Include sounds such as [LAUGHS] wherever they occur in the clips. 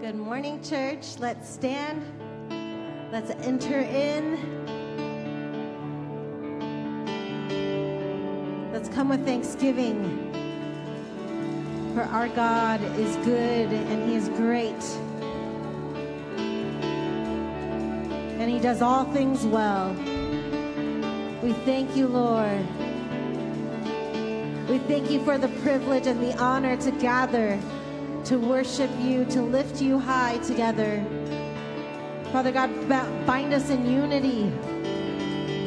Good morning, church. Let's stand. Let's enter in. Let's come with thanksgiving. For our God is good and He is great. And He does all things well. We thank you, Lord. We thank you for the privilege and the honor to gather, to worship you, to lift you high together. Father God, bind us in unity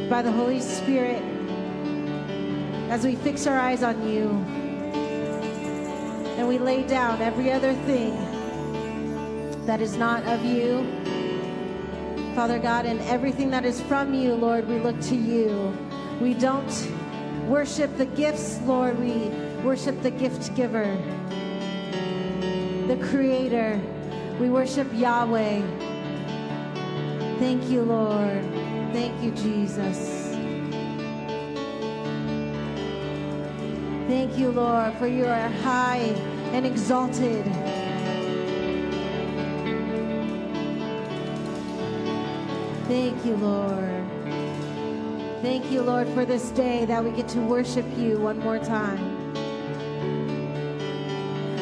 by the Holy Spirit as we fix our eyes on you and we lay down every other thing that is not of you. Father God, and everything that is from you, Lord, we look to you. We don't worship the gifts, Lord. We worship the gift giver, the creator. We worship Yahweh. Thank you, Lord. Thank you, Jesus. Thank you, Lord, for you are high and exalted. Thank you, Lord. Thank you, Lord, for this day that we get to worship you one more time.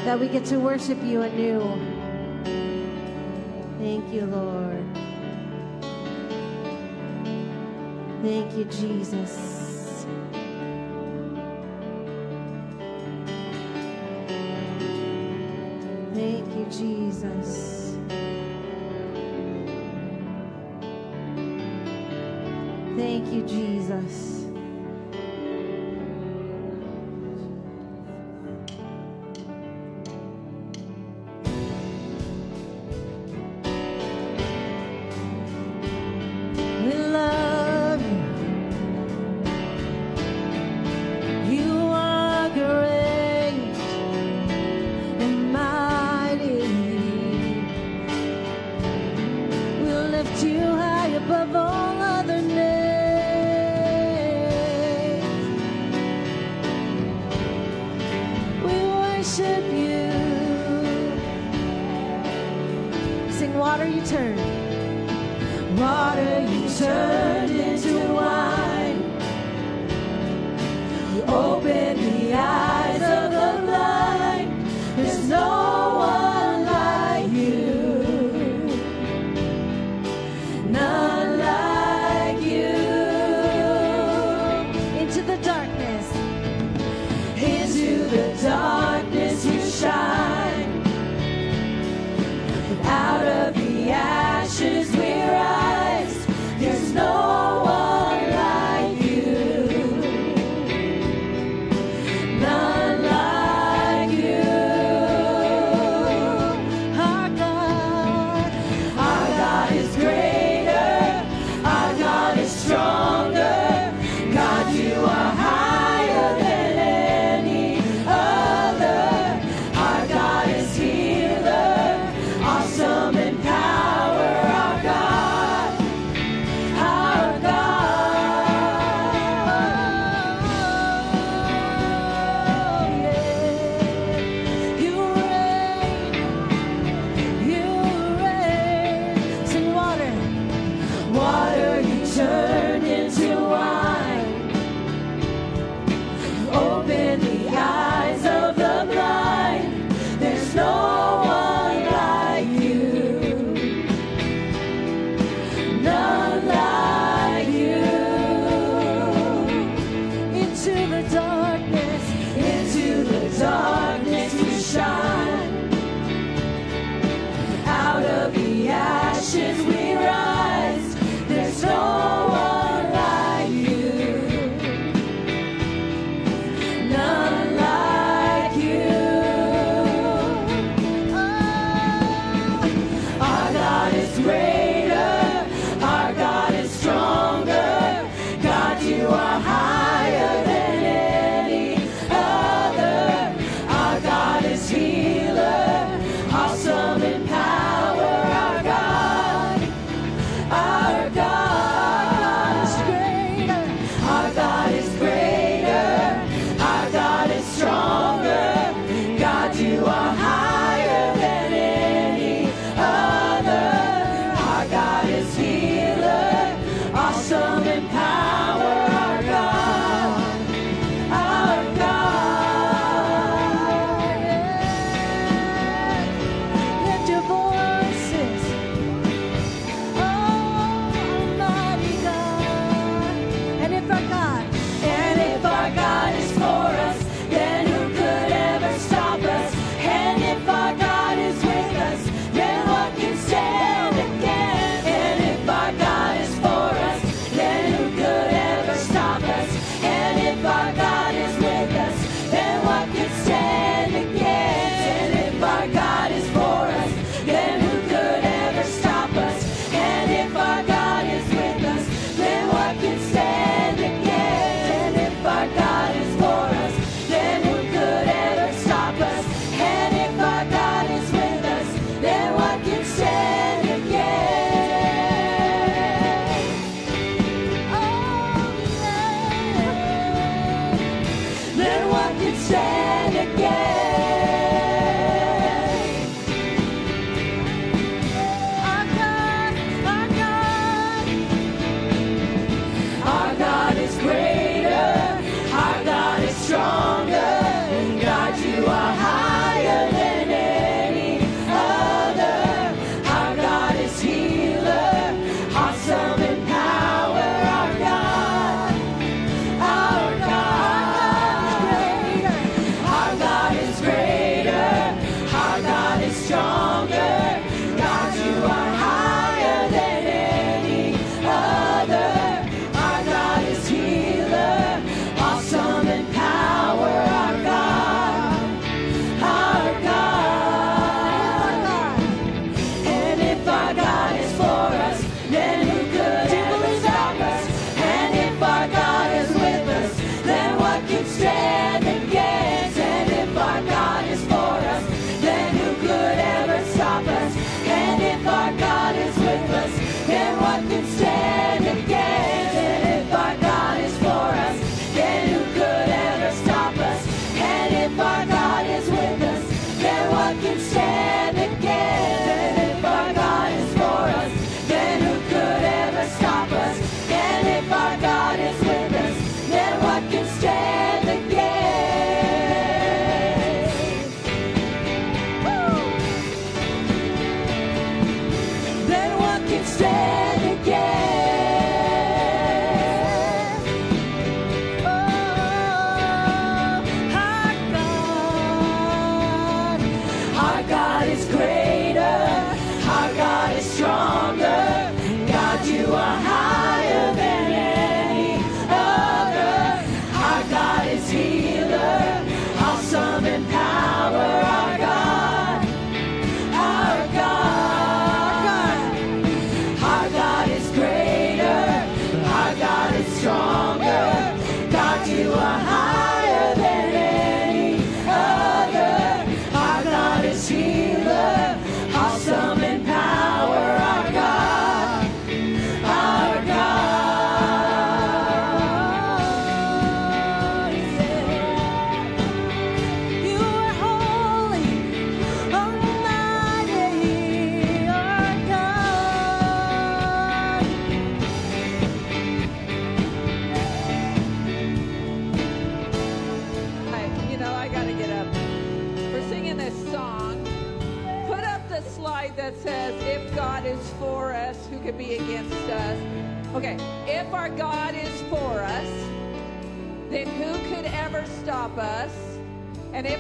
That we get to worship you anew. Thank you, Lord. Thank you, Jesus. Thank you, Jesus.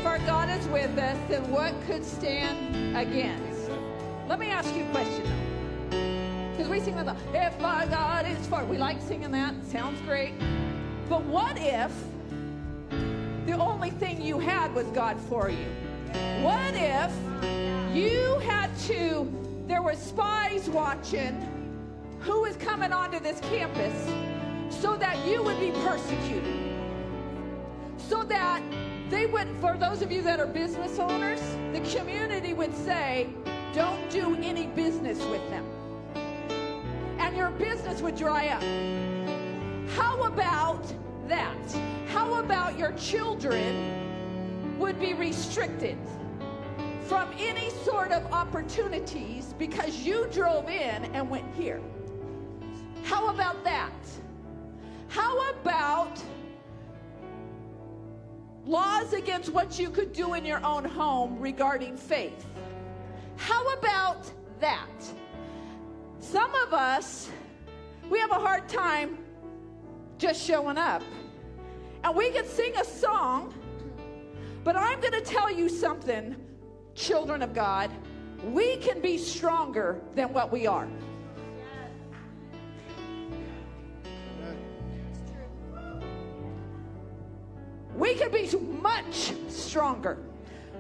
If our God is with us, then what could stand against? Let me ask you a question though. Because we sing that, if our God is for we like singing that, sounds great. But what if the only thing you had was God for you? What if you had to, there were spies watching who was coming onto this campus so that you would be persecuted? So that they would, for those of you that are business owners, the community would say, don't do any business with them. And your business would dry up. How about that? How about your children would be restricted from any sort of opportunities because you drove in and went here? How about that? How about laws against what you could do in your own home regarding faith? How about that? Some of us, we have a hard time just showing up. And we can sing a song, but I'm going to tell you something, children of God. We can be stronger than what we are. We can be much stronger.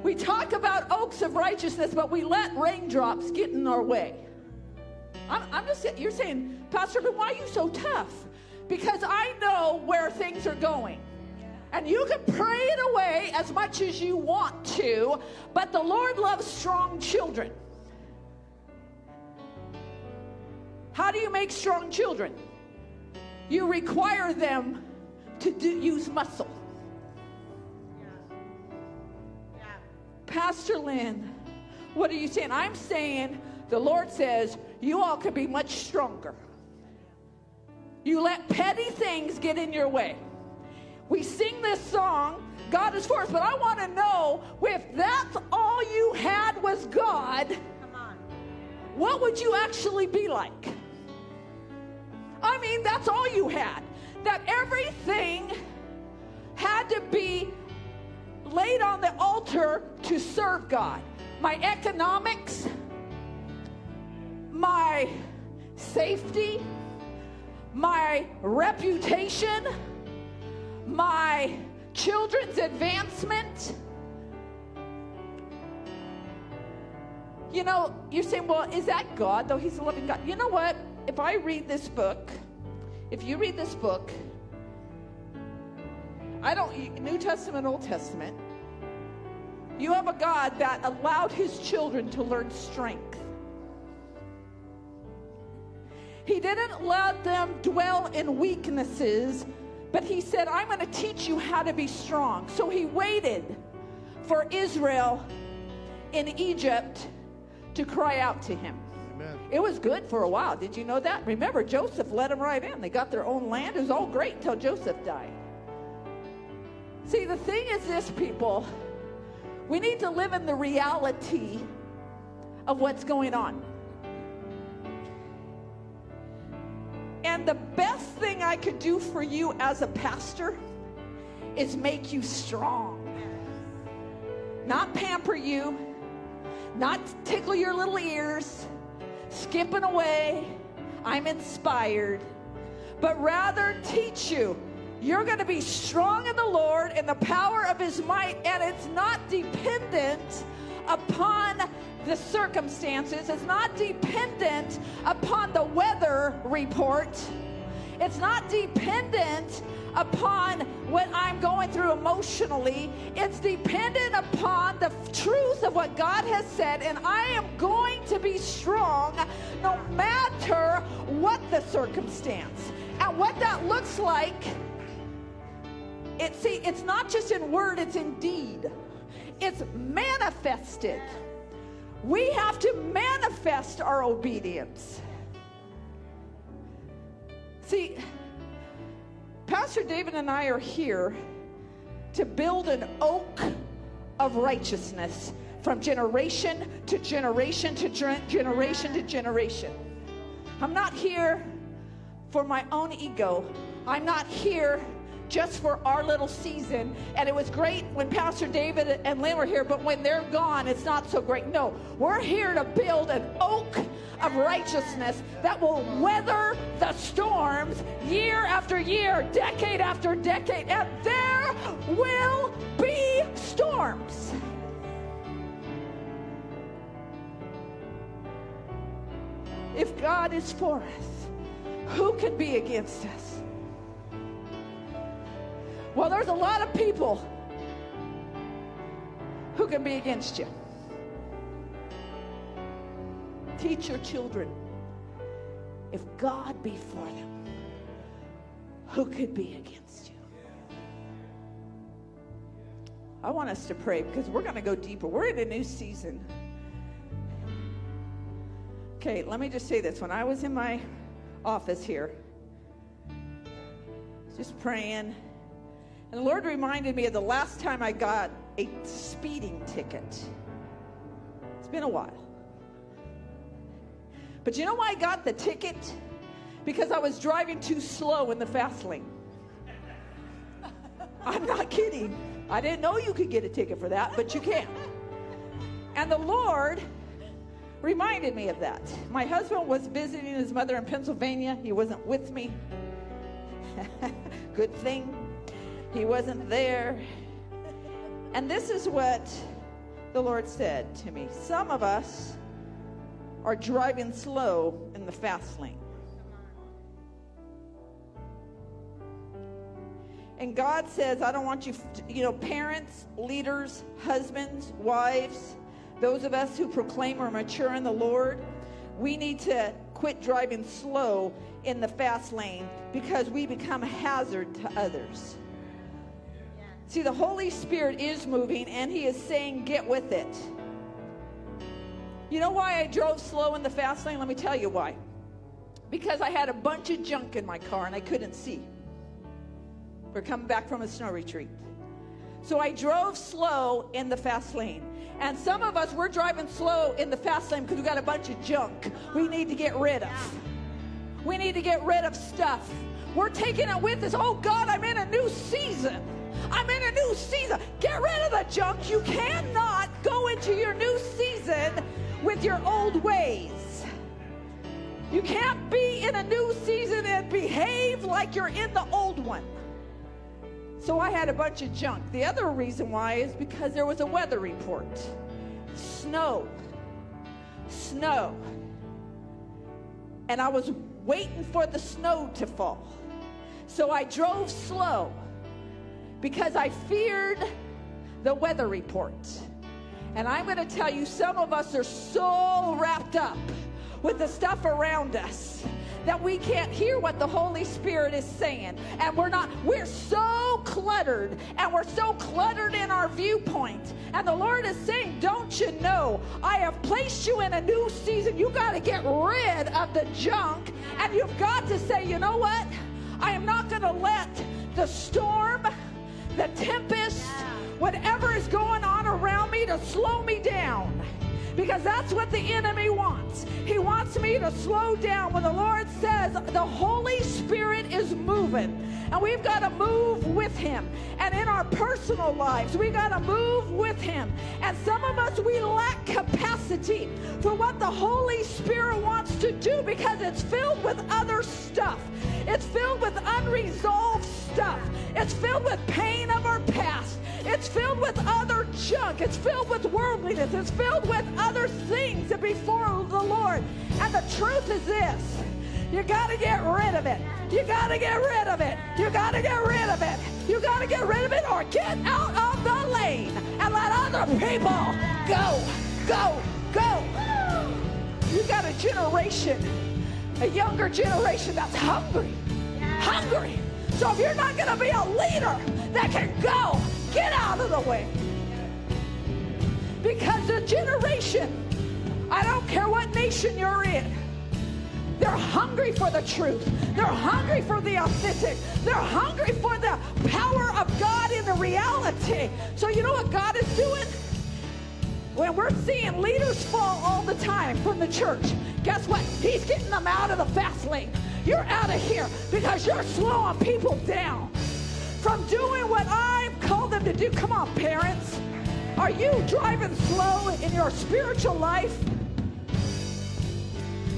We talk about oaks of righteousness, but we let raindrops get in our way. I'm, I'm just, you're saying, Pastor, but why are you so tough? Because I know where things are going. And you can pray it away as much as you want to, but the Lord loves strong children. How do you make strong children? You require them to do, use muscle. Pastor Lynn, what are you saying? I'm saying the Lord says you all can be much stronger. You let petty things get in your way. We sing this song, God is for us, but I want to know if that's all you had was God, what would you actually be like? I mean, that's all you had. That everything had to be laid on the altar to serve God. My economics, my safety, my reputation, my children's advancement. You know, you're saying, well, is that God, though He's a loving God? You know what? If I read this book, if you read this book, I don't, New Testament, Old Testament, you have a God that allowed His children to learn strength. He didn't let them dwell in weaknesses but he said, I'm going to teach you how to be strong. So he waited for Israel in Egypt to cry out to him. Amen. It was good for a while. Did you know that? Remember, Joseph let them right in. They got their own land. It was all great until Joseph died. See, the thing is this, people, we need to live in the reality of what's going on. And the best thing I could do for you as a pastor is make you strong. Not pamper you, not tickle your little ears, skipping away. I'm inspired, but rather teach you. You're going to be strong in the Lord in the power of his might, and it's not dependent upon the circumstances. It's not dependent upon the weather report. It's not dependent upon what I'm going through emotionally. It's dependent upon the truth of what God has said, and I am going to be strong no matter what the circumstance. And what that looks like, it see, it's not just in word, it's in deed. It's manifested. We have to manifest our obedience. See, Pastor David and I are here to build an oak of righteousness from generation to generation to ger- generation to generation. I'm not here for my own ego. I'm not here just for our little season. And it was great when Pastor David and Lynn were here, but when they're gone, it's not so great. No, we're here to build an oak of righteousness that will weather the storms year after year, decade after decade. And there will be storms. If God is for us, who can be against us? Well, there's a lot of people who can be against you. Teach your children if God be for them, who could be against you? I want us to pray because we're going to go deeper. We're in a new season. Okay, let me just say this. When I was in my office here, just praying, and the Lord reminded me of the last time I got a speeding ticket. It's been a while. But you know why I got the ticket? Because I was driving too slow in the fast lane. [LAUGHS] I'm not kidding. I didn't know you could get a ticket for that, but you can. And the Lord reminded me of that. My husband was visiting his mother in Pennsylvania. He wasn't with me. [LAUGHS] Good thing he wasn't there. And this is what the Lord said to me. Some of us are driving slow in the fast lane. And God says, I don't want you, you know, parents, leaders, husbands, wives, those of us who proclaim we're mature in the Lord, we need to quit driving slow in the fast lane because we become a hazard to others. See, the Holy Spirit is moving and He is saying, get with it. You know why I drove slow in the fast lane? Let me tell you why. Because I had a bunch of junk in my car and I couldn't see. We're coming back from a snow retreat. So I drove slow in the fast lane. And some of us, we're driving slow in the fast lane because we got a bunch of junk we need to get rid of. We need to get rid of stuff. We're taking it with us. Oh God, I'm in a new season. I'm in a new season. Get rid of the junk. You cannot go into your new season with your old ways. You can't be in a new season and behave like you're in the old one. So I had a bunch of junk. The other reason why is because there was a weather report snow, snow. And I was waiting for the snow to fall. So I drove slow because I feared the weather report. And I'm going to tell you, some of us are so wrapped up with the stuff around us that we can't hear what the Holy Spirit is saying. And we're not, we're so cluttered and we're so cluttered in our viewpoint. And the Lord is saying, Don't you know, I have placed you in a new season. You got to get rid of the junk and you've got to say, You know what? I am not going to let the storm, the tempest, whatever is going on around me to slow me down because that's what the enemy wants. He wants me to slow down when the Lord says the Holy Spirit is moving. And we've got to move with him. And in our personal lives, we got to move with him. And some of us, we lack capacity for what the Holy Spirit wants to do because it's filled with other stuff. It's filled with unresolved stuff. It's filled with pain of our past. It's filled with other junk. It's filled with worldliness. It's filled with other things before the Lord. And the truth is this you got to get rid of it. You got to get rid of it. You got to get rid of it. You got to get rid of it or get out of the lane and let other people go, go, go. You got a generation, a younger generation that's hungry, hungry. So if you're not going to be a leader that can go, get out of the way. Because the generation, I don't care what nation you're in, they're hungry for the truth. They're hungry for the authentic. They're hungry for the power of God in the reality. So you know what God is doing? when we're seeing leaders fall all the time from the church, guess what? He's getting them out of the fast lane. You're out of here because you're slowing people down from doing what I've called them to do. Come on, parents. Are you driving slow in your spiritual life?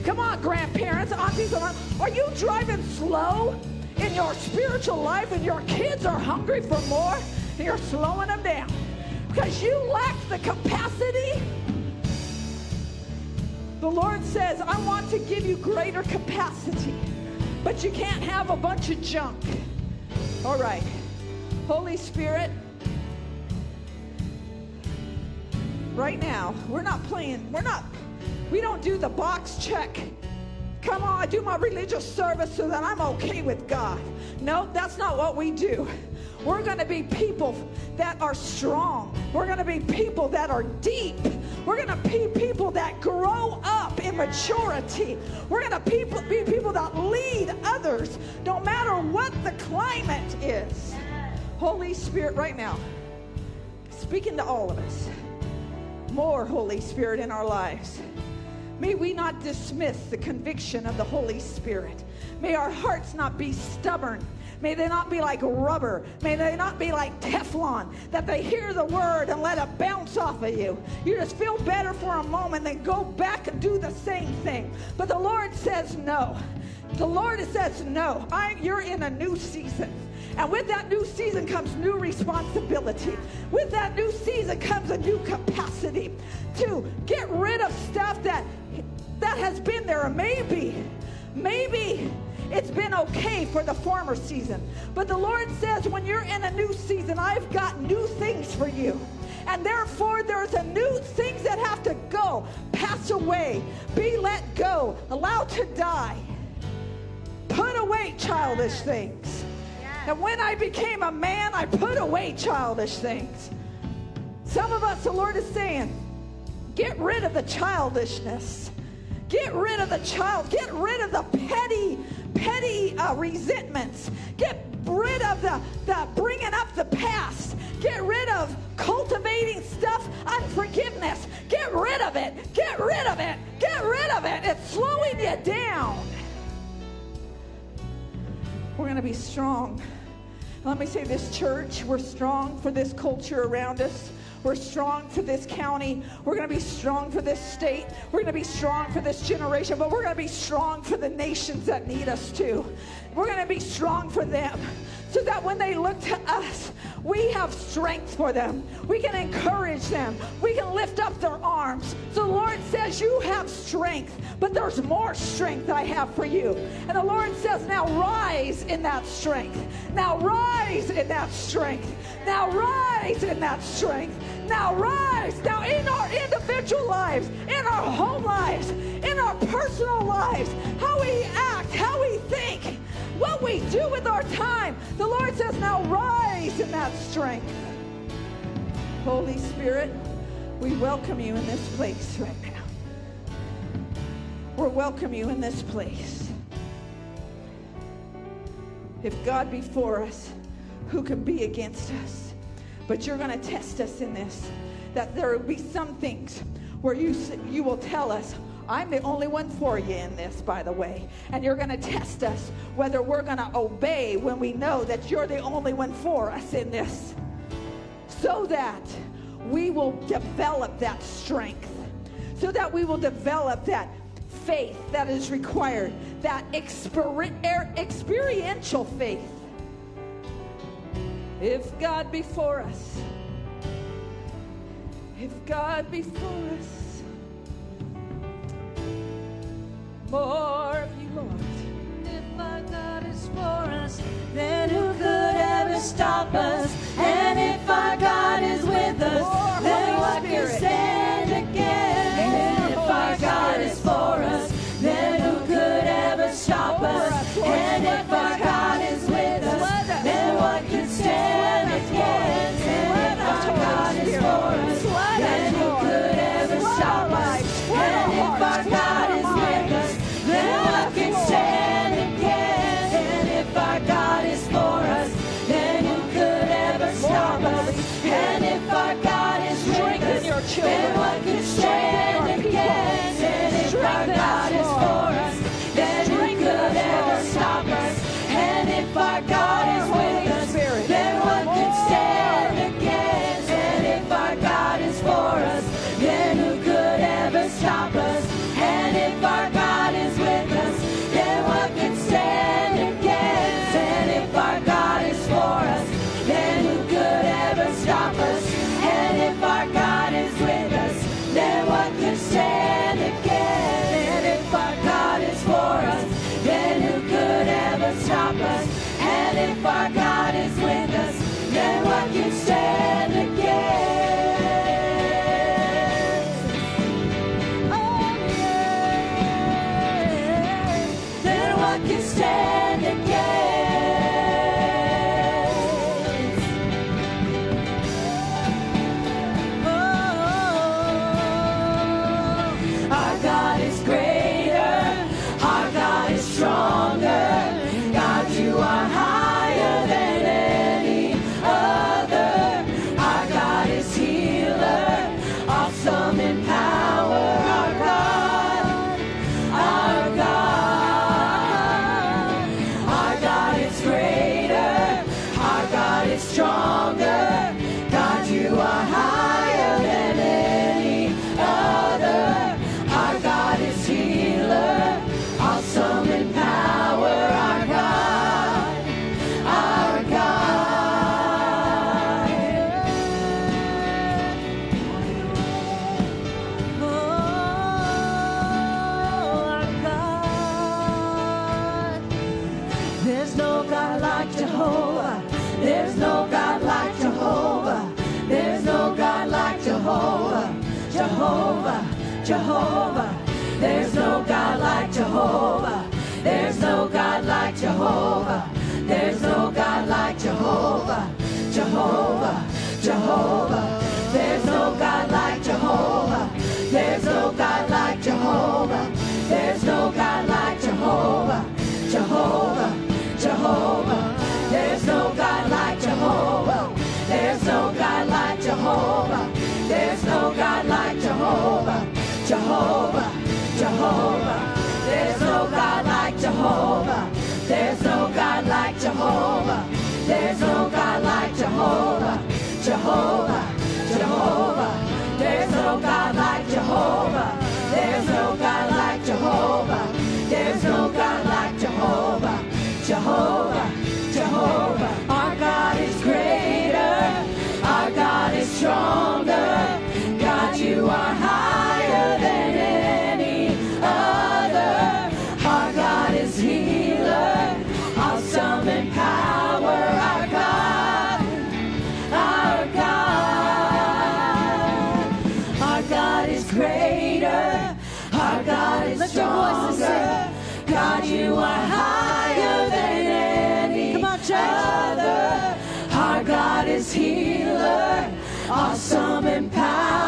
Come on, grandparents, aunties, and aunties. are you driving slow in your spiritual life and your kids are hungry for more and you're slowing them down because you lack the capacity? The Lord says, I want to give you greater capacity, but you can't have a bunch of junk. All right. Holy Spirit, right now, we're not playing, we're not we don't do the box check. Come on, I do my religious service so that I'm okay with God. No, that's not what we do. We're going to be people that are strong. We're going to be people that are deep. We're going to be people that grow up in maturity. We're going to be people that lead others no matter what the climate is. Holy Spirit, right now, speaking to all of us, more Holy Spirit in our lives. May we not dismiss the conviction of the Holy Spirit. May our hearts not be stubborn. May they not be like rubber. May they not be like Teflon, that they hear the word and let it bounce off of you. You just feel better for a moment, then go back and do the same thing. But the Lord says no. The Lord says no. I, you're in a new season. And with that new season comes new responsibility. With that new season comes a new capacity to get rid of stuff that that has been there. Maybe, maybe it's been okay for the former season. But the Lord says, when you're in a new season, I've got new things for you. And therefore, there's a new things that have to go, pass away, be let go, allowed to die. Put away childish things. And when I became a man, I put away childish things. Some of us, the Lord is saying, get rid of the childishness. Get rid of the child. Get rid of the petty, petty uh, resentments. Get rid of the, the bringing up the past. Get rid of cultivating stuff, unforgiveness. Get rid of it. Get rid of it. Get rid of it. It's slowing you down. We're going to be strong. Let me say this church, we're strong for this culture around us. We're strong for this county. We're going to be strong for this state. We're going to be strong for this generation, but we're going to be strong for the nations that need us too. We're going to be strong for them so that when they look to us, we have strength for them. We can encourage them. We can lift up their arms. So the Lord says, You have strength, but there's more strength I have for you. And the Lord says, Now rise in that strength. Now rise in that strength. Now rise in that strength. Now rise. Now in our individual lives, in our home lives, in our personal lives, how we act, how we think, what we do with our time. The Lord says, now rise in that strength. Holy Spirit, we welcome you in this place right now. We welcome you in this place. If God be for us, who can be against us? But you're going to test us in this, that there will be some things where you, you will tell us, I'm the only one for you in this, by the way. And you're going to test us whether we're going to obey when we know that you're the only one for us in this. So that we will develop that strength. So that we will develop that faith that is required, that er, experiential faith. If God be for us, if God be for us, more of you, Lord. If our God is for us, then who could ever stop us? And if our God is with us, then what can stand against? And if our God is for us, then who could ever stop us? And if our 哦。God is healer, awesome and power.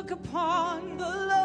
Look upon the Lord.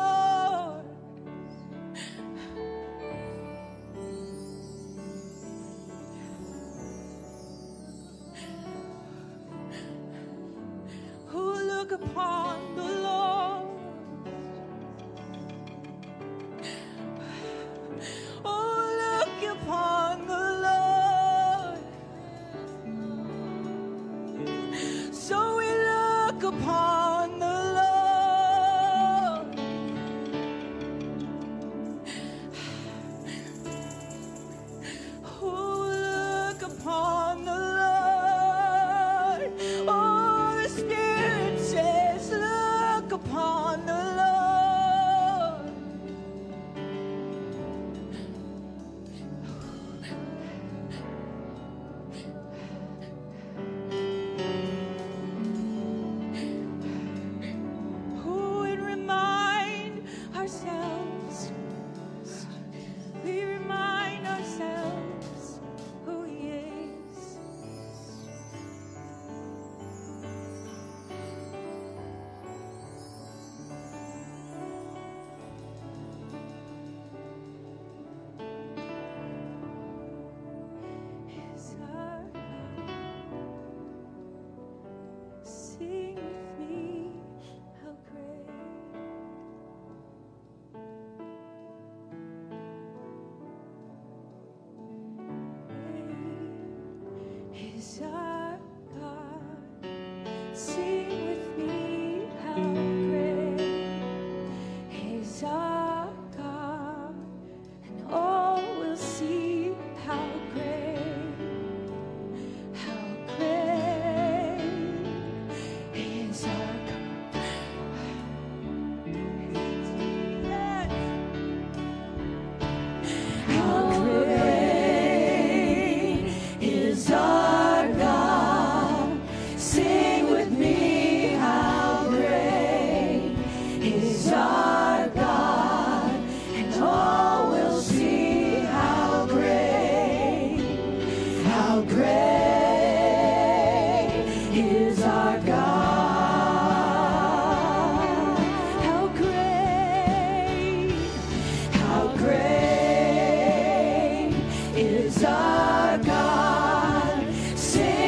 Is our God? Sing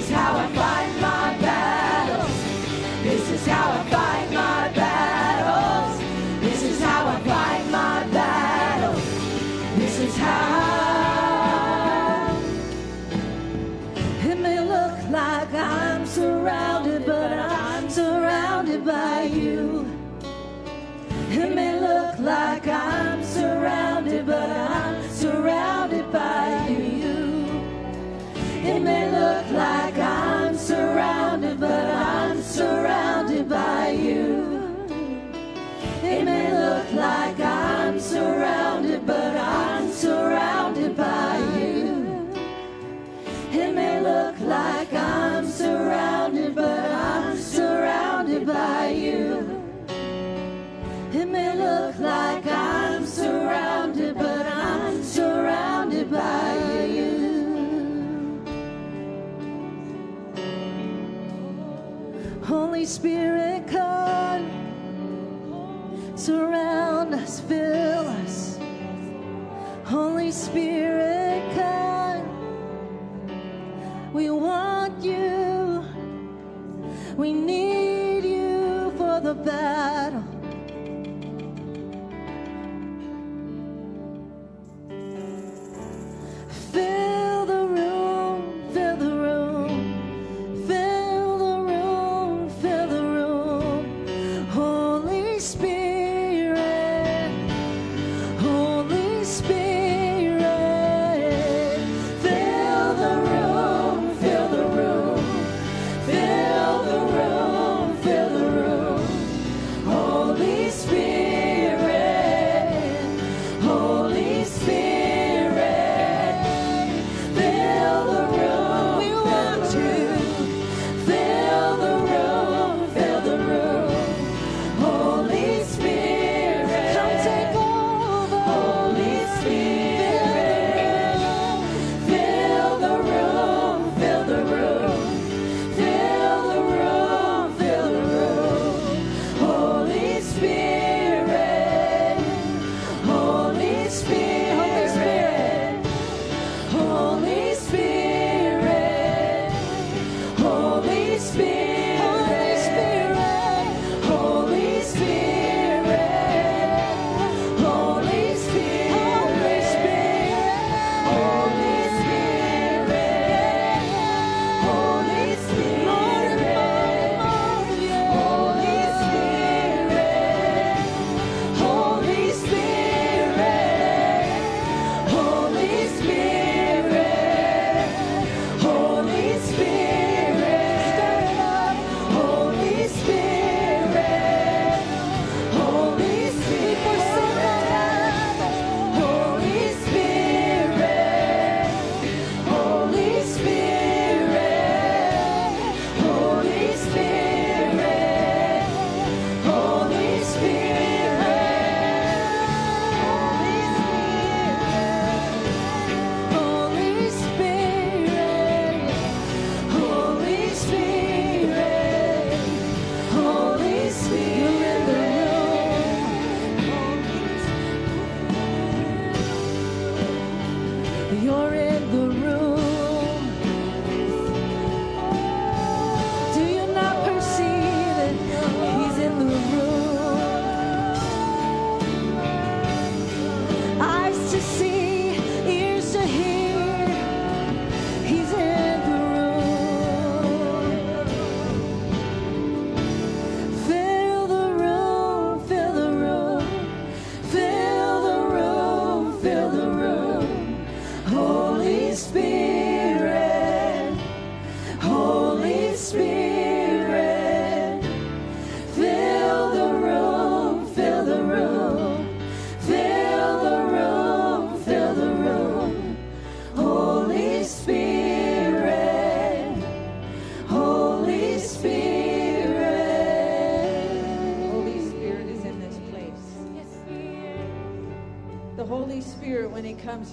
is how Holy Spirit, come. Surround us, fill us. Holy Spirit, come. We want you. We need you for the best.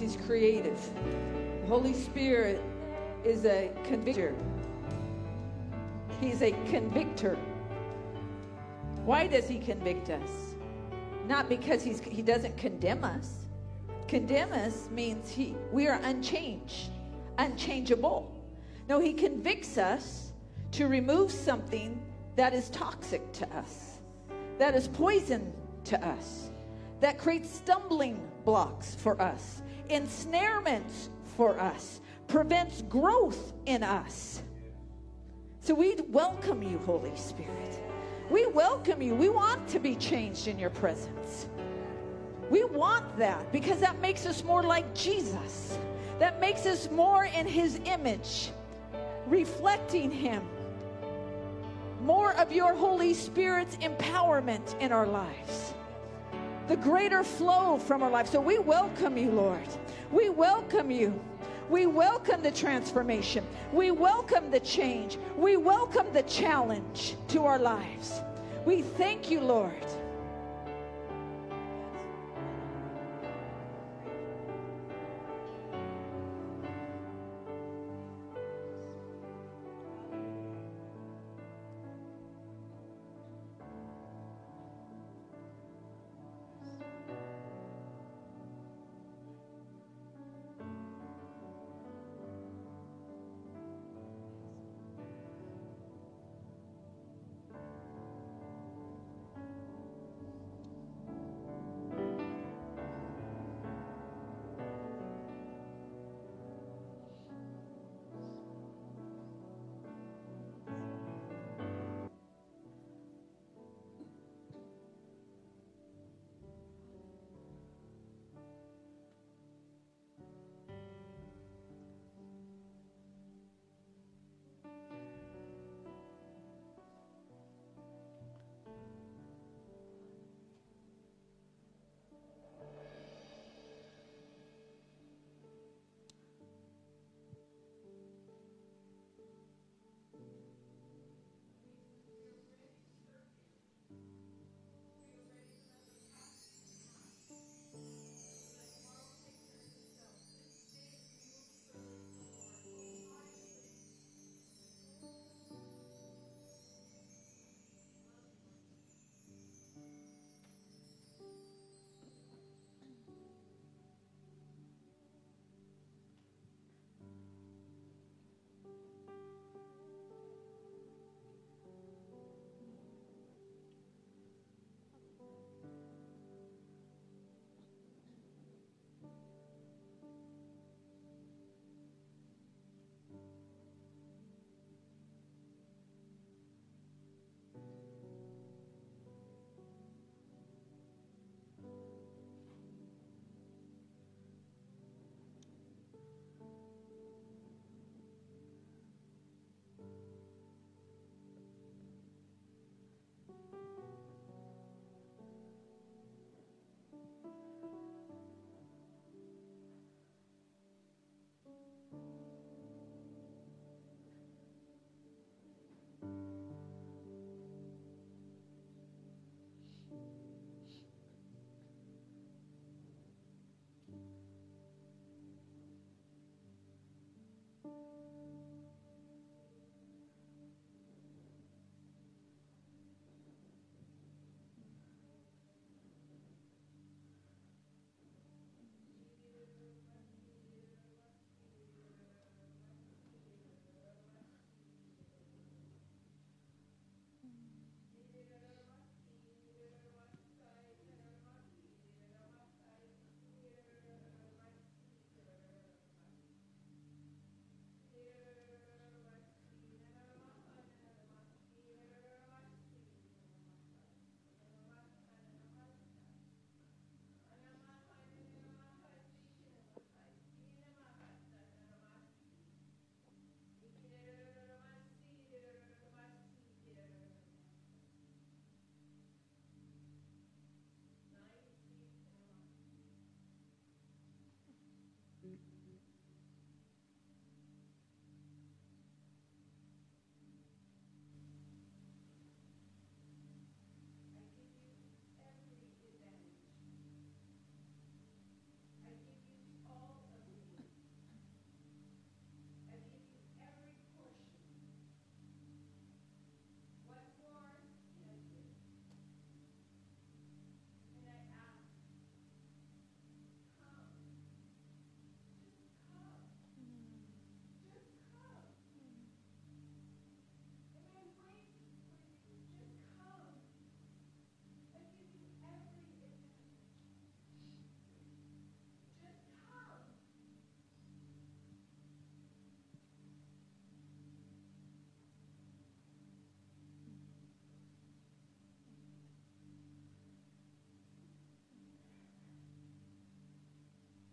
He's creative. The Holy Spirit is a convictor. He's a convictor. Why does he convict us? Not because he's, he doesn't condemn us. Condemn us means he, we are unchanged, unchangeable. No, he convicts us to remove something that is toxic to us, that is poison to us, that creates stumbling blocks for us, ensnarements for us, prevents growth in us. So we welcome you, Holy Spirit. We welcome you. We want to be changed in your presence. We want that because that makes us more like Jesus. That makes us more in his image, reflecting him. More of your Holy Spirit's empowerment in our lives. The greater flow from our lives. So we welcome you, Lord. We welcome you. We welcome the transformation. We welcome the change. We welcome the challenge to our lives. We thank you, Lord.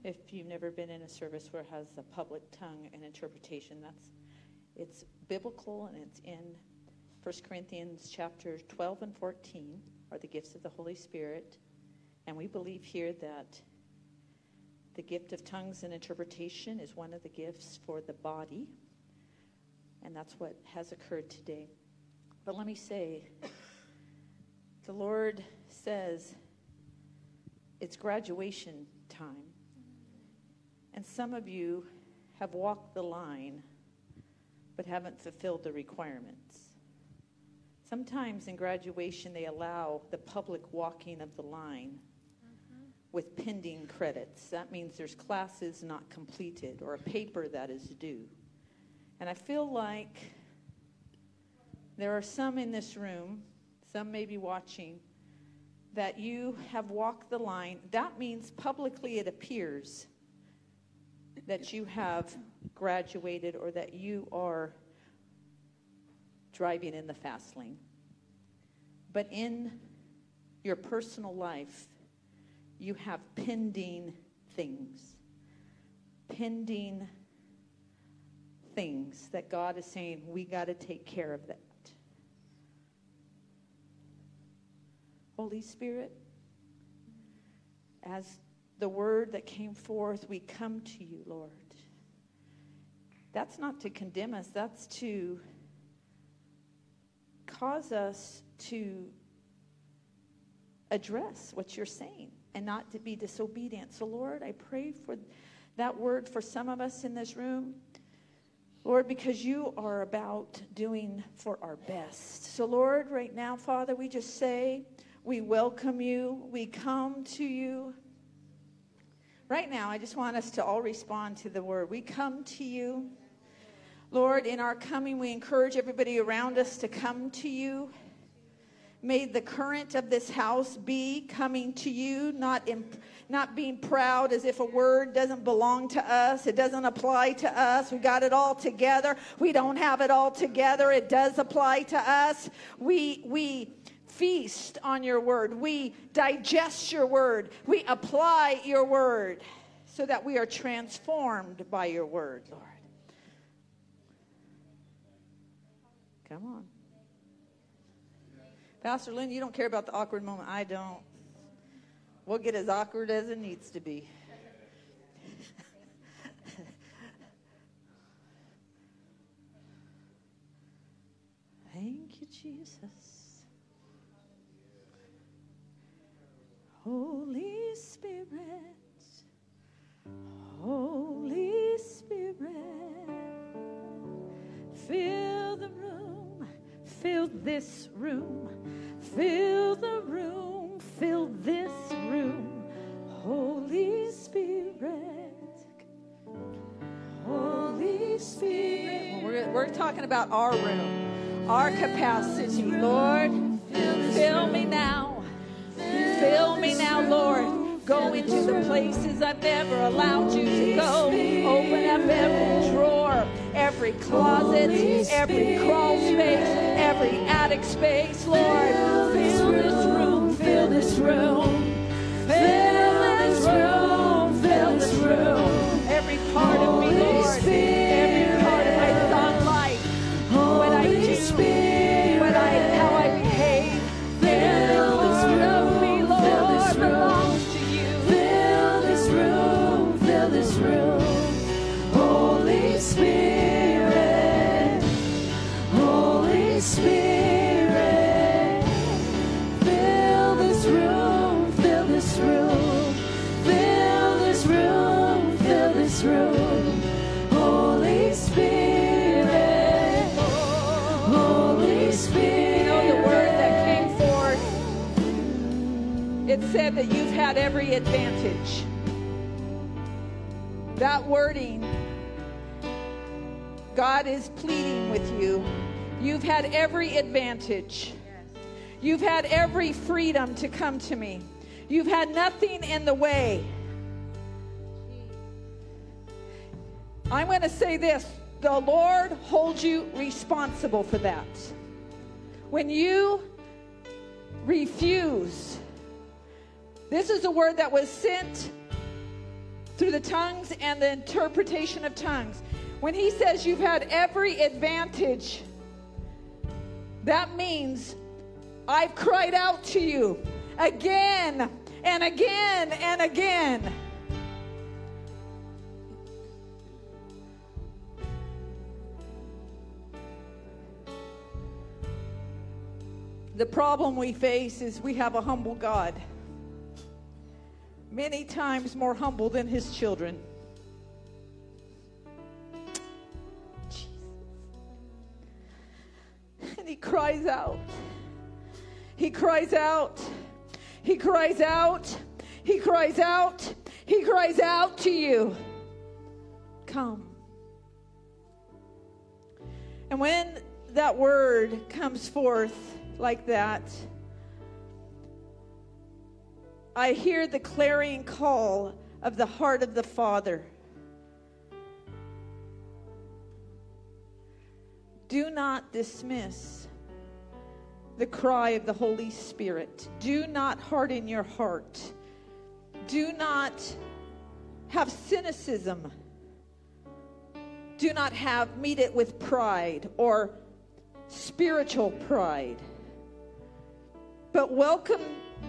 If you've never been in a service where it has a public tongue and interpretation, that's it's biblical and it's in 1 Corinthians chapter 12 and 14 are the gifts of the Holy Spirit. And we believe here that the gift of tongues and interpretation is one of the gifts for the body. And that's what has occurred today. But let me say, the Lord says it's graduation time. And some of you have walked the line but haven't fulfilled the requirements. Sometimes in graduation, they allow the public walking of the line mm-hmm. with pending credits. That means there's classes not completed or a paper that is due. And I feel like there are some in this room, some may be watching, that you have walked the line. That means publicly it appears that you have graduated or that you are driving in the fast lane. But in your personal life, you have pending things. Pending things that God is saying, we got to take care of that. Holy Spirit, as the word that came forth, we come to you, Lord. That's not to condemn us, that's to cause us to address what you're saying and not to be disobedient. So, Lord, I pray for that word for some of us in this room. Lord, because you are about doing for our best. So, Lord, right now, Father, we just say, we welcome you. We come to you. Right now, I just want us to all respond to the word. We come to you. Lord, in our coming, we encourage everybody around us to come to you. May the current of this house be coming to you, not, not being proud as if a word doesn't belong to us. It doesn't apply to us. We got it all together. We don't have it all together. It does apply to us. We, we, feast on your word. We digest your word. We apply your word so that we are transformed by your word, Lord. Come on. Pastor Lynn, you don't care about the awkward moment. I don't. We'll get as awkward as it needs to be. [LAUGHS] Thank you, Jesus. Holy Spirit, Holy Spirit, fill the room, fill this room, fill the room, fill this room, Holy Spirit. Holy Spirit. We're, we're talking about our room, our capacity. Lord, fill me now. Into the places I've never allowed you to go. Open up every drawer, every closet, every crawl space, every attic space, Lord. Fill this room, fill this room. That every advantage. That wording, God is pleading with you. You've had every advantage. You've had every freedom to come to me. You've had nothing in the way. I'm going to say this the Lord holds you responsible for that. When you refuse, this is a word that was sent through the tongues and the interpretation of tongues. When he says you've had every advantage, that means I've cried out to you again and again and again. The problem we face is we have a humble God, many times more humble than his children. Jesus. And he cries out. He cries out. He cries out. He cries out. He cries out to you. Come. And when that word comes forth like that, I hear the clarion call of the heart of the Father. Do not dismiss the cry of the Holy Spirit. Do not harden your heart. Do not have cynicism. Do not have meet it with pride or spiritual pride. But welcome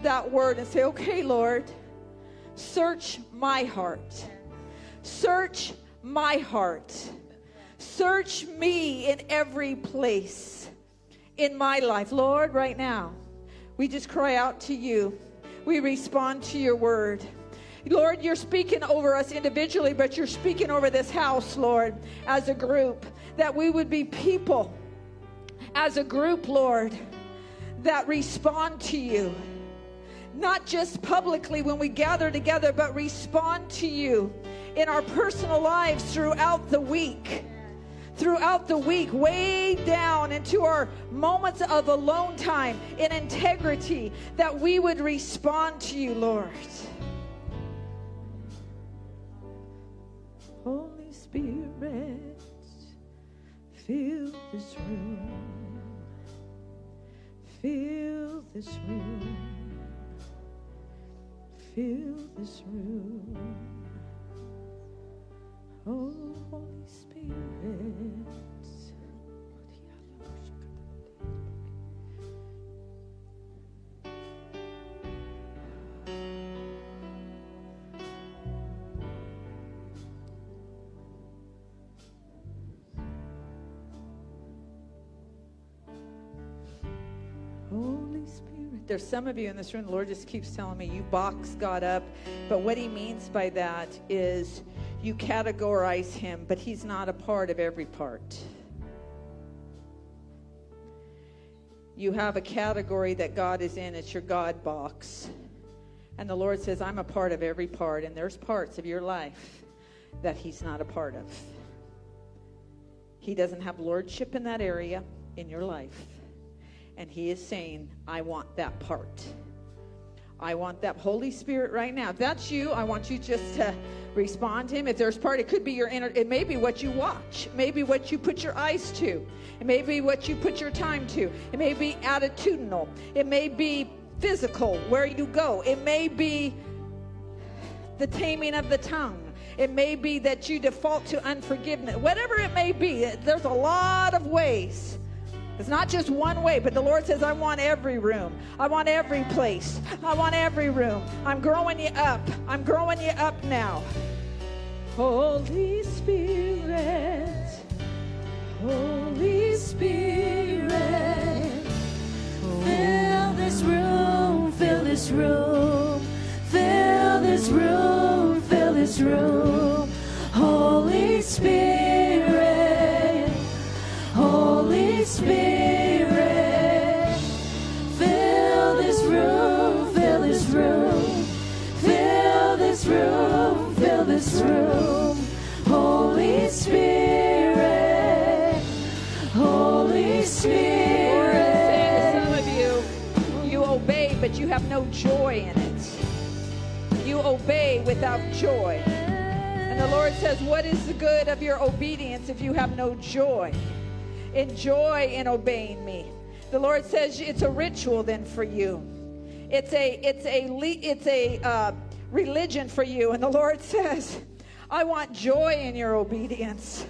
that word and say, okay, Lord, search my heart. Search my heart. Search me in every place in my life. Lord, right now, we just cry out to you. We respond to your word. Lord, you're speaking over us individually, but you're speaking over this house, Lord, as a group, that we would be people as a group, Lord, that respond to you. Not just publicly when we gather together, but respond to you in our personal lives throughout the week throughout the week, way down into our moments of alone time in integrity, that we would respond to you, Lord. Holy Spirit, fill this room. Fill this room. Fill this room. Oh, Holy Spirit. There's some of you in this room, the Lord just keeps telling me you box God up. But what he means by that is you categorize him, but he's not a part of every part. You have a category that God is in, it's your God box. And the Lord says, I'm a part of every part, and there's parts of your life that he's not a part of. He doesn't have lordship in that area in your life. And he is saying, I want that part. I want that Holy Spirit right now. If that's you, I want you just to respond to him. If there's part, it could be your inner, it may be what you watch, it may be what you put your eyes to, it may be what you put your time to, it may be attitudinal, it may be physical, where you go, it may be the taming of the tongue. It may be that you default to unforgiveness. Whatever it may be, there's a lot of ways it's not just one way, but the Lord says, I want every room. I want every place. I want every room. I'm growing you up. I'm growing you up now. Holy Spirit, Holy Spirit, fill this room, fill this room, fill this room, fill this room. Holy Spirit, joy in it. You obey without joy. And the Lord says, What is the good of your obedience if you have no joy? Enjoy in obeying me. The Lord says it's a ritual then for you. It's a it's a it's a uh, religion for you. And the Lord [LAUGHS] says, I want joy in your obedience.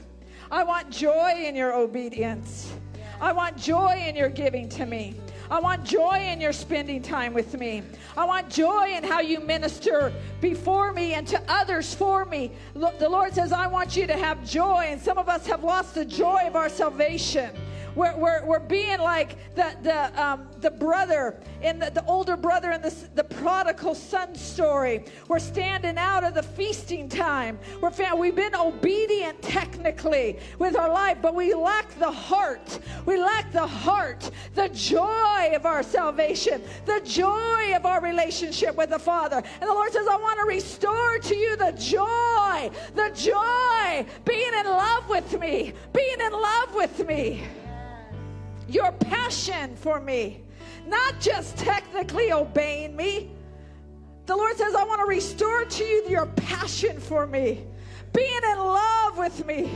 I want joy in your obedience. I want joy in your giving to me. I want joy in your spending time with me. I want joy in how you minister before me and to others for me. The Lord says, I want you to have joy. And some of us have lost the joy of our salvation. We're, we're, we're being like the, the, um, the brother in the, the older brother in the, the prodigal son story. We're standing out of the feasting time. We're, we've been obedient technically with our life, but we lack the heart. We lack the heart, the joy of our salvation, the joy of our relationship with the Father. And the Lord says, I want to restore to you the joy, the joy, being in love with me, being in love with me your passion for me, not just technically obeying me. The Lord says, I want to restore to you your passion for me, being in love with me.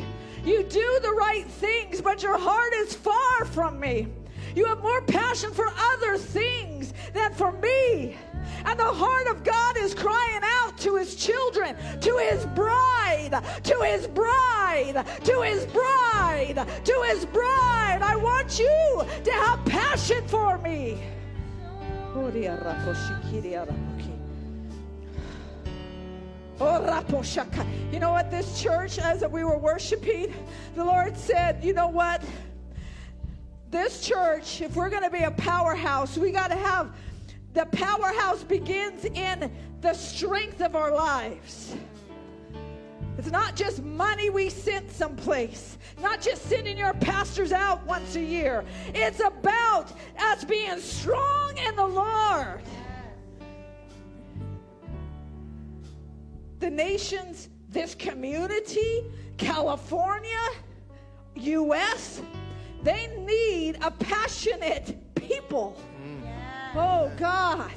You do the right things, but your heart is far from me. You have more passion for other things than for me. And the heart of God is crying out to his children, to his bride, to his bride, to his bride, to his bride. I want you to have passion for me. You know what? This church, as we were worshiping, the Lord said, You know what? This church, if we're going to be a powerhouse, we got to have the powerhouse begins in the strength of our lives. It's not just money we sent someplace, not just sending your pastors out once a year. It's about us being strong in the Lord. The nations, this community, California, U.S., they need a passionate people. Oh, God.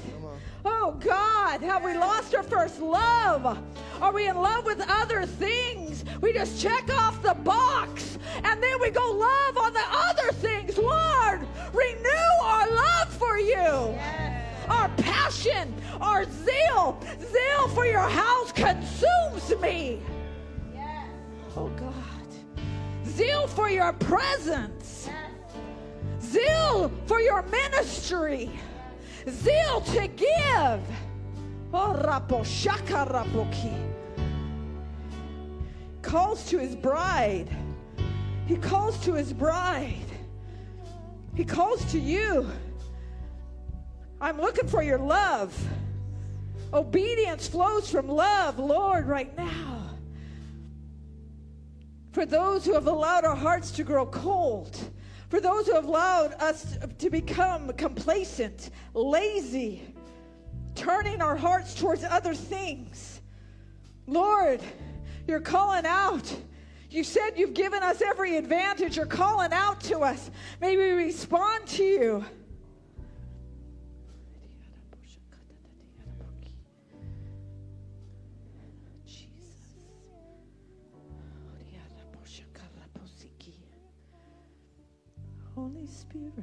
Oh, God. Have we lost our first love? Are we in love with other things? We just check off the box and then we go love on the other things. Lord, renew our love for you. Yes. Our passion, our zeal, zeal for your house consumes me. Yes. Oh, God. Zeal for your presence. Yes. Zeal for your ministry zeal to give. Oh. Calls to his bride. He calls to his bride. He calls to you. I'm looking for your love. Obedience flows from love, Lord, right now. For those who have allowed our hearts to grow cold, for those who have allowed us to become complacent, lazy, turning our hearts towards other things. Lord, you're calling out. You said you've given us every advantage. You're calling out to us. May we respond to you. Holy Spirit.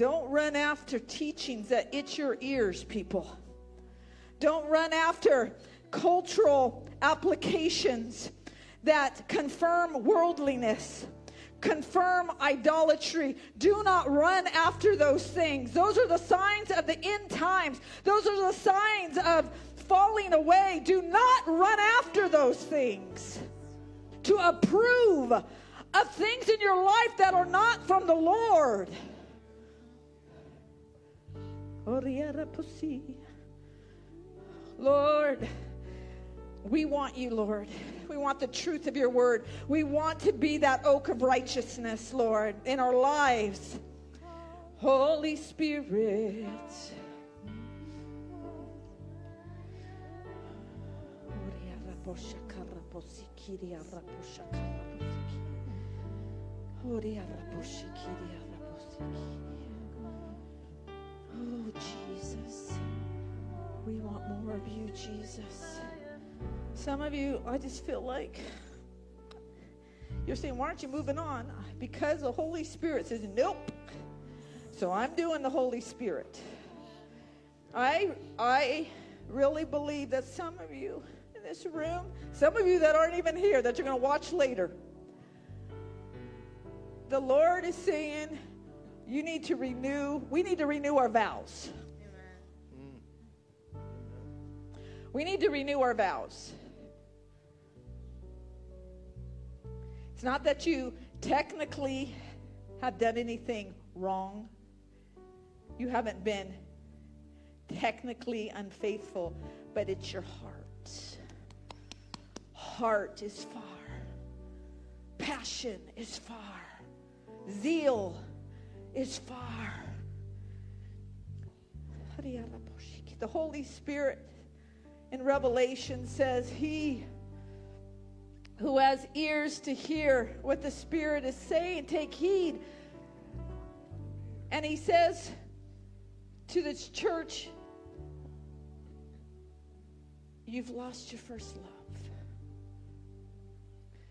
Don't run after teachings that itch your ears, people. Don't run after cultural applications that confirm worldliness confirm idolatry. Do not run after those things. Those are the signs of the end times. Those are the signs of falling away. Do not run after those things. To approve of things in your life that are not from the Lord. Lord, we want you, Lord. We want the truth of your word. We want to be that oak of righteousness, Lord, in our lives. Holy Spirit. Oh, Jesus. We want more of you, Jesus. Some of you, I just feel like you're saying, why aren't you moving on? Because the Holy Spirit says, nope. So I'm doing the Holy Spirit. I, I really believe that some of you in this room, some of you that aren't even here, that you're going to watch later, the Lord is saying, you need to renew, we need to renew our vows. We need to renew our vows. It's not that you technically have done anything wrong. You haven't been technically unfaithful, but it's your heart. Heart is far, passion is far, zeal is far. The Holy Spirit in Revelation says, He who has ears to hear what the Spirit is saying, take heed. And He says to this church, You've lost your first love.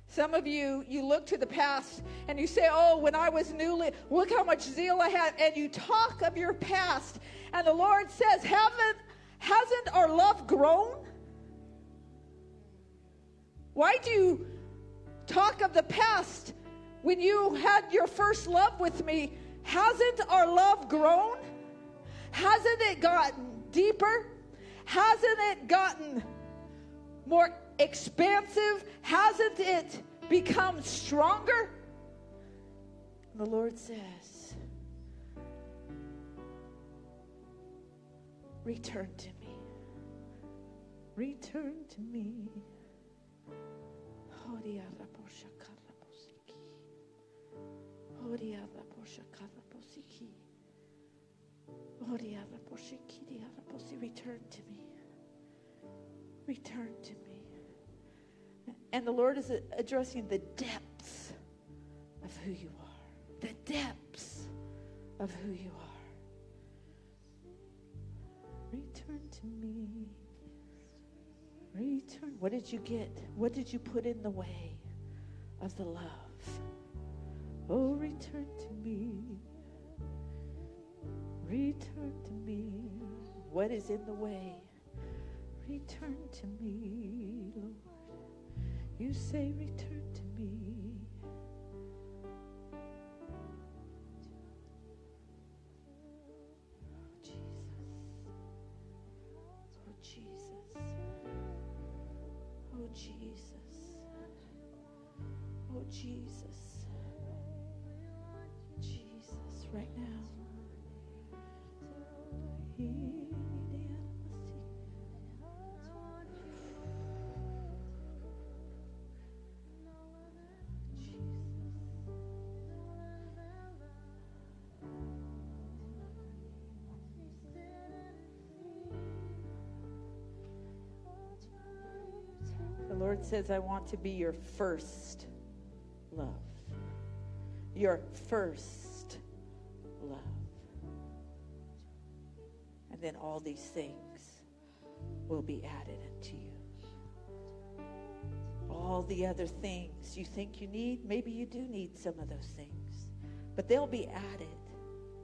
Some of you, you look to the past and you say, Oh, when I was newly, look how much zeal I had. And you talk of your past. And the Lord says, Haven't, hasn't our love grown? Why do you talk of the past when you had your first love with me? Hasn't our love grown? Hasn't it gotten deeper? Hasn't it gotten more expansive? Hasn't it become stronger? The Lord says, Return to me. Return to me. Return to me. Return to me. And the Lord is addressing the depths of who you are. The depths of who you are. Return to me. What did you get? What did you put in the way of the love? Oh, return to me. Return to me. What is in the way? Return to me, Lord. You say, Return to me. Jesus. Jesus, right now. The Lord says, I want to be your first. Your first love. And then all these things will be added unto you. All the other things you think you need, maybe you do need some of those things, but they'll be added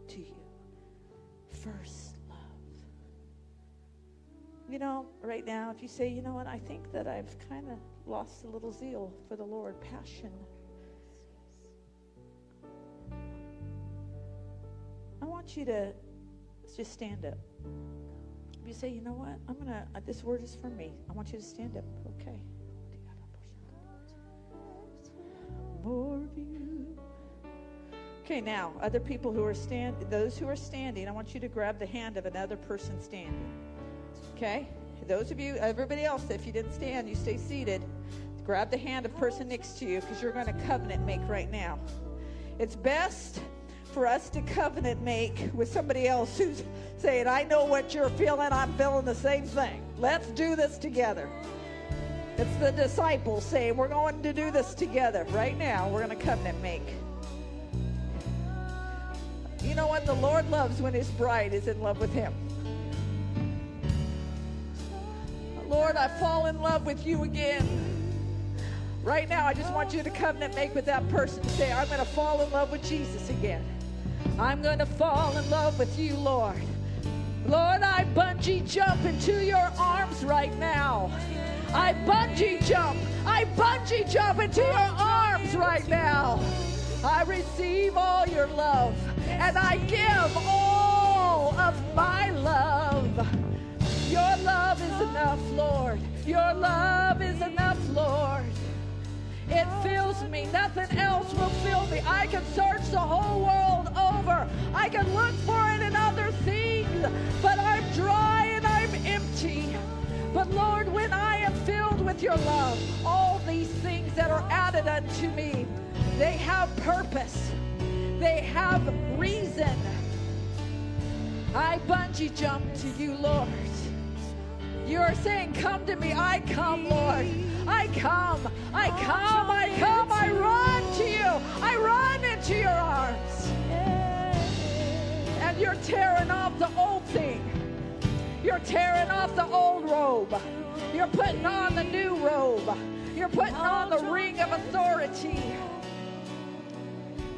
to you. First love. You know, right now, if you say, you know what, I think that I've kind of lost a little zeal for the Lord, passion want you to just stand up. If you say, you know what, I'm going to, uh, this word is for me, I want you to stand up. Okay. More of you. Okay, now, other people who are stand, those who are standing, I want you to grab the hand of another person standing. Okay? Those of you, everybody else, if you didn't stand, you stay seated. Grab the hand of person next to you because you're going to covenant make right now. It's best for us to covenant make with somebody else who's saying, I know what you're feeling, I'm feeling the same thing. Let's do this together. It's the disciples saying, We're going to do this together. Right now, we're going to covenant make. You know what? The Lord loves when his bride is in love with him. Lord, I fall in love with you again. Right now, I just want you to covenant make with that person. To say, I'm going to fall in love with Jesus again. I'm going to fall in love with you, Lord. Lord, I bungee jump into your arms right now. I bungee jump. I bungee jump into your arms right now. I receive all your love and I give all of my love. Your love is enough, Lord. Your love is enough, Lord. It fills me. Nothing else will fill me. I can search the whole world over. I can look for it in other things, but I'm dry and I'm empty. But Lord, when I am filled with your love, all these things that are added unto me, they have purpose. They have reason. I bungee jump to you, Lord. You are saying, Come to me. I come, Lord. I come. I come. I come. I run to you. I run into your arms. And you're tearing off the old thing. You're tearing off the old robe. You're putting on the new robe. You're putting on the ring of authority.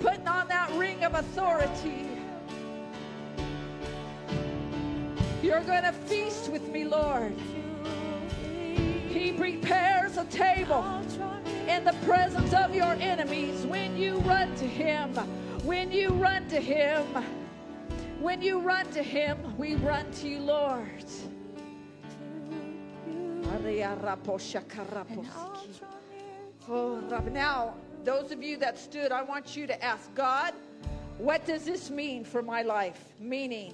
Putting on that ring of authority. You're going to feast with me, Lord. He prepares a table in the presence of your enemies when you run to Him. When you run to Him. When you run to Him, we run to you, Lord. Oh, now, those of you that stood, I want you to ask God, what does this mean for my life? Meaning,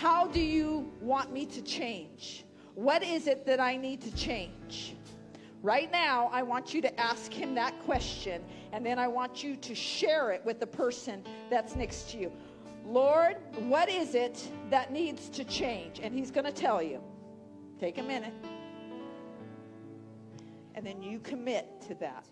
how do you want me to change? What is it that I need to change? Right now, I want you to ask him that question, and then I want you to share it with the person that's next to you. Lord, what is it that needs to change? And he's going to tell you. Take a minute. And then you commit to that.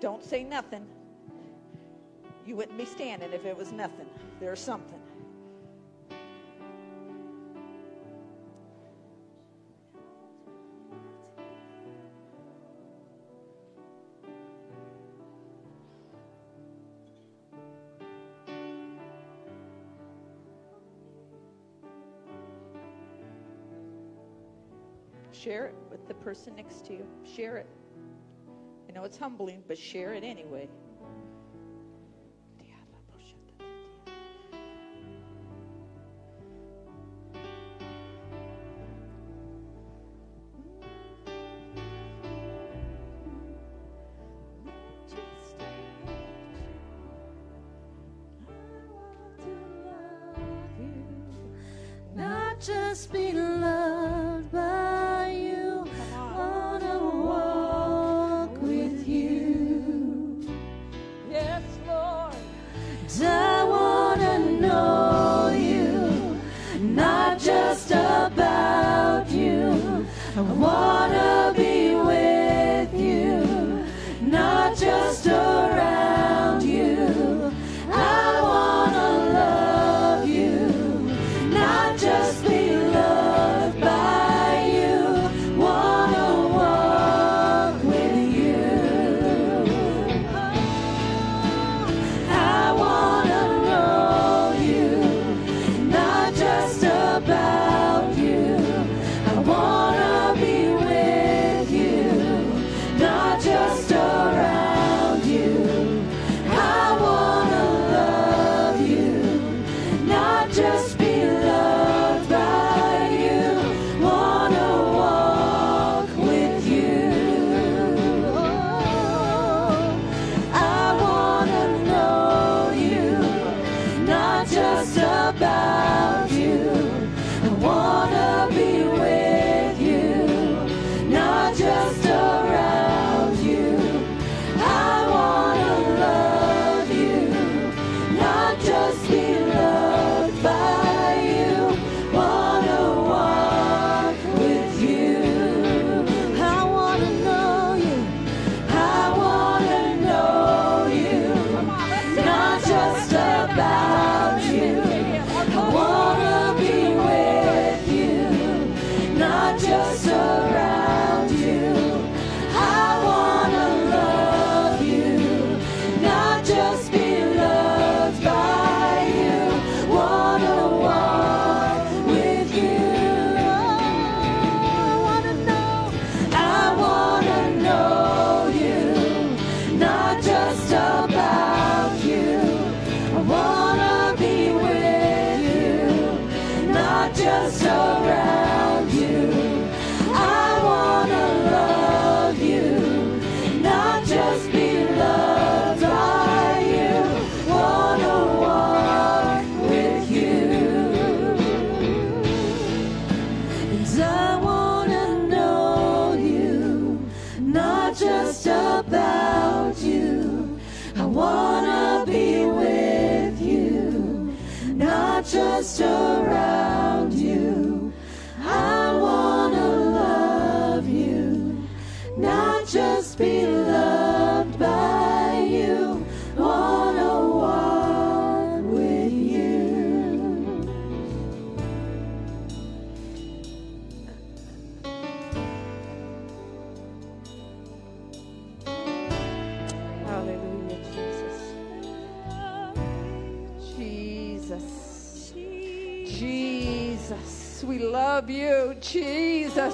Don't say nothing. You wouldn't be standing if it was nothing. There's something. Share it with the person next to you. Share it. Know it's humbling, but share it anyway.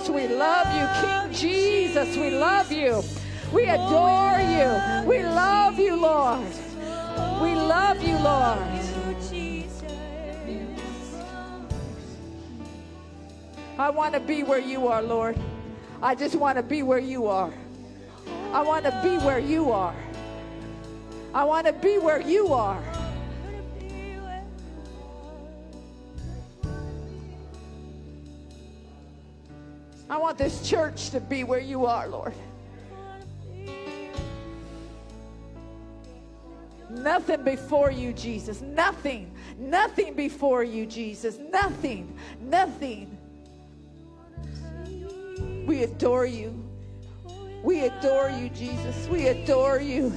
Jesus. We love you, King Jesus. We love you. We adore you. We love you, Lord. We love you, Lord. I want to be where you are, Lord. I just want to be where you are. I want to be where you are. I want to be where you are. I want this church to be where you are, Lord. Nothing before you, Jesus. Nothing. Nothing before you, Jesus. Nothing. Nothing. We adore you. We adore you, Jesus. We adore you.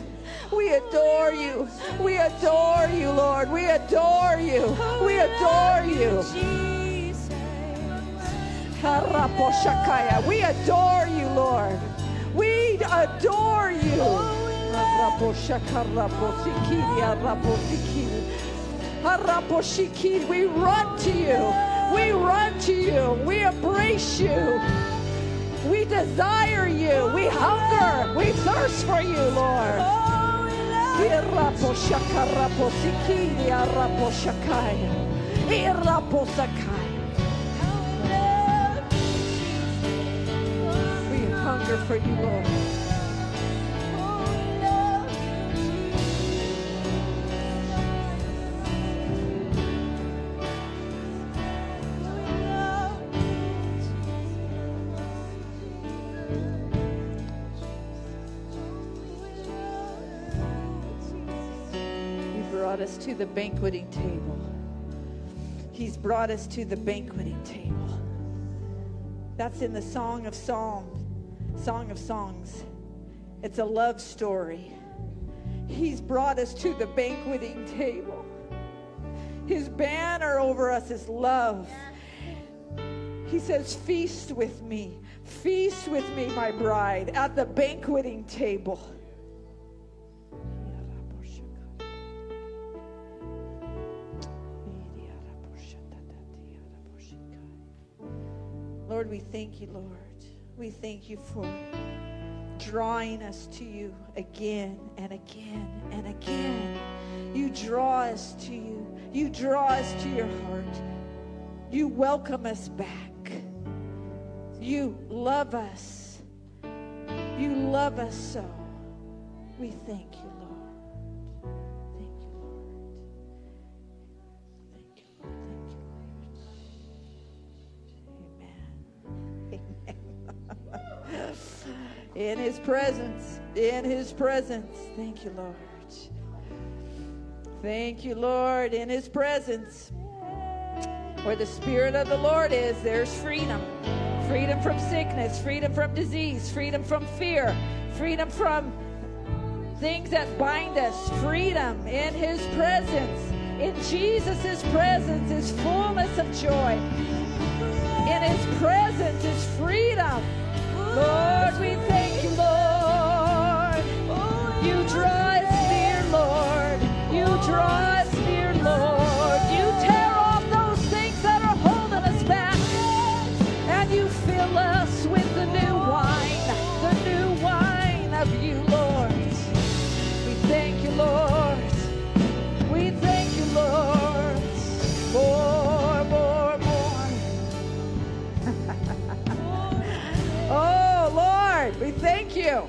We adore you. We adore you, Lord. We adore you. We adore you. We adore you, Lord. We adore you. We run to you. We run to you. We embrace you. We desire you. We hunger. We thirst for you, Lord. Hiraposakaya. We hunger for you, Lord. He brought us to the banqueting table. He's brought us to the banqueting table. That's in the Song of Psalms, Song of Songs. It's a love story. He's brought us to the banqueting table. His banner over us is love. He says, Feast with me. Feast with me, my bride, at the banqueting table. Lord, we thank you, Lord. We thank you for drawing us to you again and again and again. You draw us to you. You draw us to your heart. You welcome us back. You love us. You love us so. We thank you, In his presence. In his presence. Thank you, Lord. Thank you, Lord. In his presence. Where the Spirit of the Lord is, there's freedom. Freedom from sickness, freedom from disease, freedom from fear, freedom from things that bind us, freedom in His presence. In Jesus' presence is fullness of joy. In His presence is freedom. Draw you.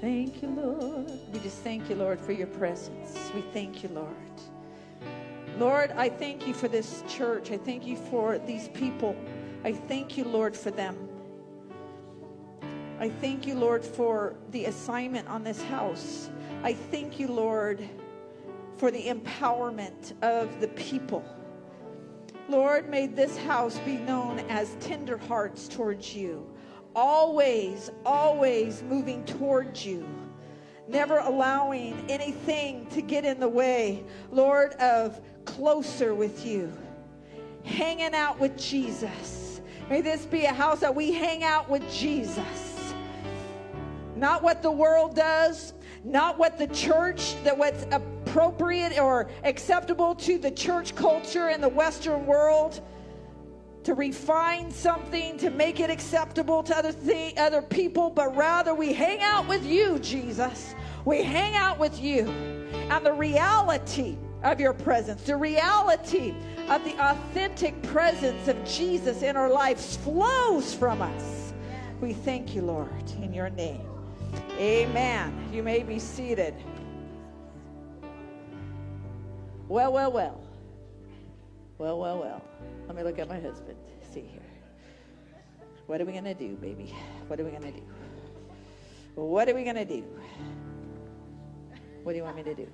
thank you, Lord. We just thank you, Lord, for your presence. We thank you, Lord. Lord, I thank you for this church. I thank you for these people. I thank you, Lord, for them. I thank you, Lord, for the assignment on this house. I thank you, Lord, for the empowerment of the people. Lord, may this house be known as tender hearts towards you, always, always moving towards you, never allowing anything to get in the way, Lord, of closer with you, hanging out with Jesus. May this be a house that we hang out with Jesus. Not what the world does, not what the church, that what's appropriate or acceptable to the church culture in the Western world, to refine something to make it acceptable to other th- other people, but rather we hang out with you, Jesus. We hang out with you, and the reality of your presence, the reality of the authentic presence of Jesus in our lives flows from us. We thank you, Lord, in your name. Amen. You may be seated. Well, well, well. Well, well, well. Let me look at my husband. See here. What are we going to do, baby? What are we going to do? What are we going to do? What do you want me to do?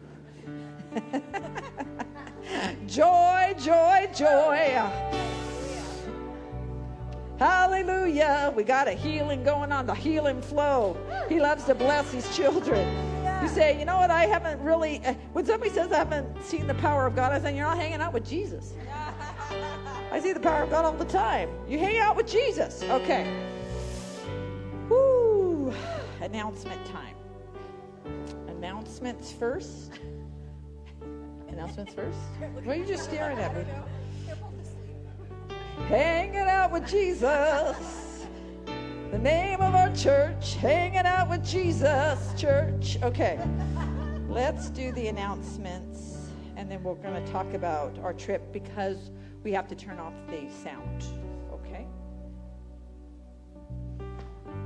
[LAUGHS] joy, joy, joy. Hallelujah. We got a healing going on, the healing flow. He loves to bless his children. You say, you know what? I haven't really, uh, when somebody says I haven't seen the power of God, I say, you're not hanging out with Jesus. [LAUGHS] I see the power of God all the time. You hang out with Jesus. Okay. Woo. Announcement time. Announcements first. Announcements first? Why are you just staring at me? [LAUGHS] Hanging out with Jesus. The name of our church, Hanging Out with Jesus Church. Okay, let's do the announcements and then we're going to talk about our trip because we have to turn off the sound. Okay?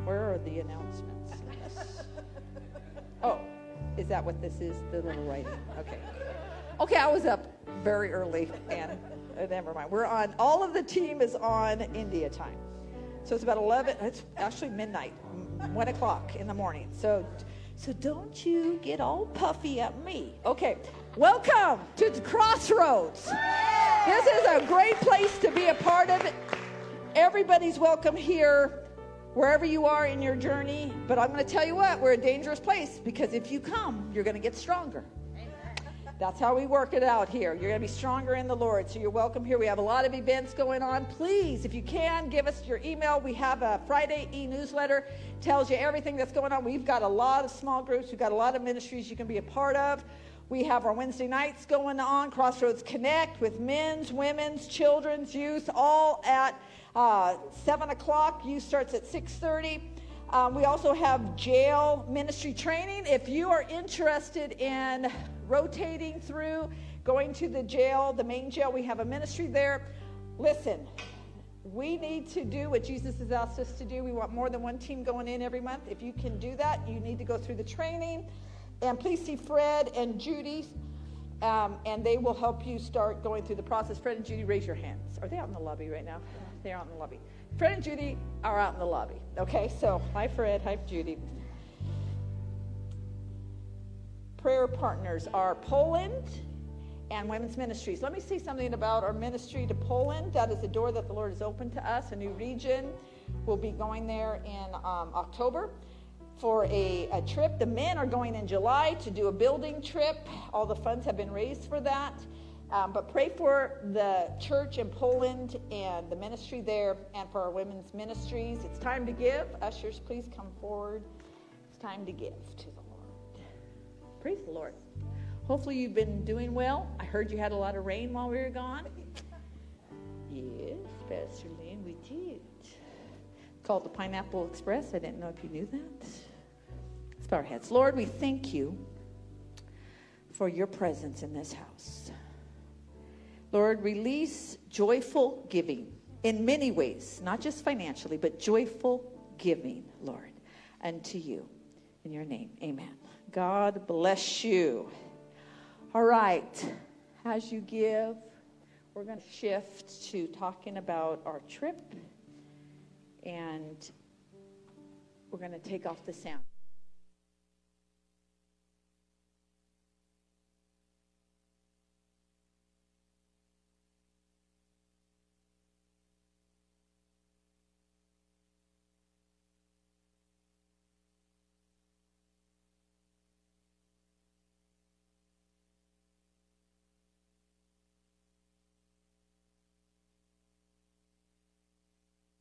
Where are the announcements? [LAUGHS] Oh, is that what this is? The little writing. Okay. Okay, I was up very early and uh, never mind. We're on, all of the team is on India time. So it's about 11, it's actually midnight, 1 o'clock in the morning. So, so don't you get all puffy at me. Okay, welcome to the Crossroads. This is a great place to be a part of it. Everybody's welcome here, wherever you are in your journey. But I'm going to tell you what, we're a dangerous place because if you come, you're going to get stronger. That's how we work it out here. You're going to be stronger in the Lord. So you're welcome here. We have a lot of events going on. Please, if you can, give us your email. We have a Friday e-newsletter. Tells you everything that's going on. We've got a lot of small groups. We've got a lot of ministries you can be a part of. We have our Wednesday nights going on, Crossroads Connect with men's, women's, children's, youth, all at uh, 7 o'clock. Youth starts at 6.30. Um, we also have jail ministry training. If you are interested in rotating through, going to the jail, the main jail, we have a ministry there. Listen, we need to do what Jesus has asked us to do. We want more than one team going in every month. If you can do that, you need to go through the training. And please see Fred and Judy, um, and they will help you start going through the process. Fred and Judy, raise your hands. Are they out in the lobby right now? They're out in the lobby. Fred and Judy are out in the lobby. Okay, so hi, Fred. Hi, Judy. Prayer partners are Poland and Women's Ministries. Let me say something about our ministry to Poland. That is a door that the Lord has opened to us, a new region. We'll be going there in um, October for a, a trip. The men are going in July to do a building trip. All the funds have been raised for that. Um, but pray for the church in Poland and the ministry there and for our women's ministries. It's time to give. Ushers, please come forward. It's time to give to. Praise the Lord. Hopefully, you've been doing well. I heard you had a lot of rain while we were gone. Yes, Pastor Lynn, we did. Called the Pineapple Express. I didn't know if you knew that. Let's bow our heads. Lord, we thank you for your presence in this house. Lord, release joyful giving in many ways, not just financially, but joyful giving, Lord, unto you. In your name, amen. God bless you. All right, as you give, we're going to shift to talking about our trip and we're going to take off the sound.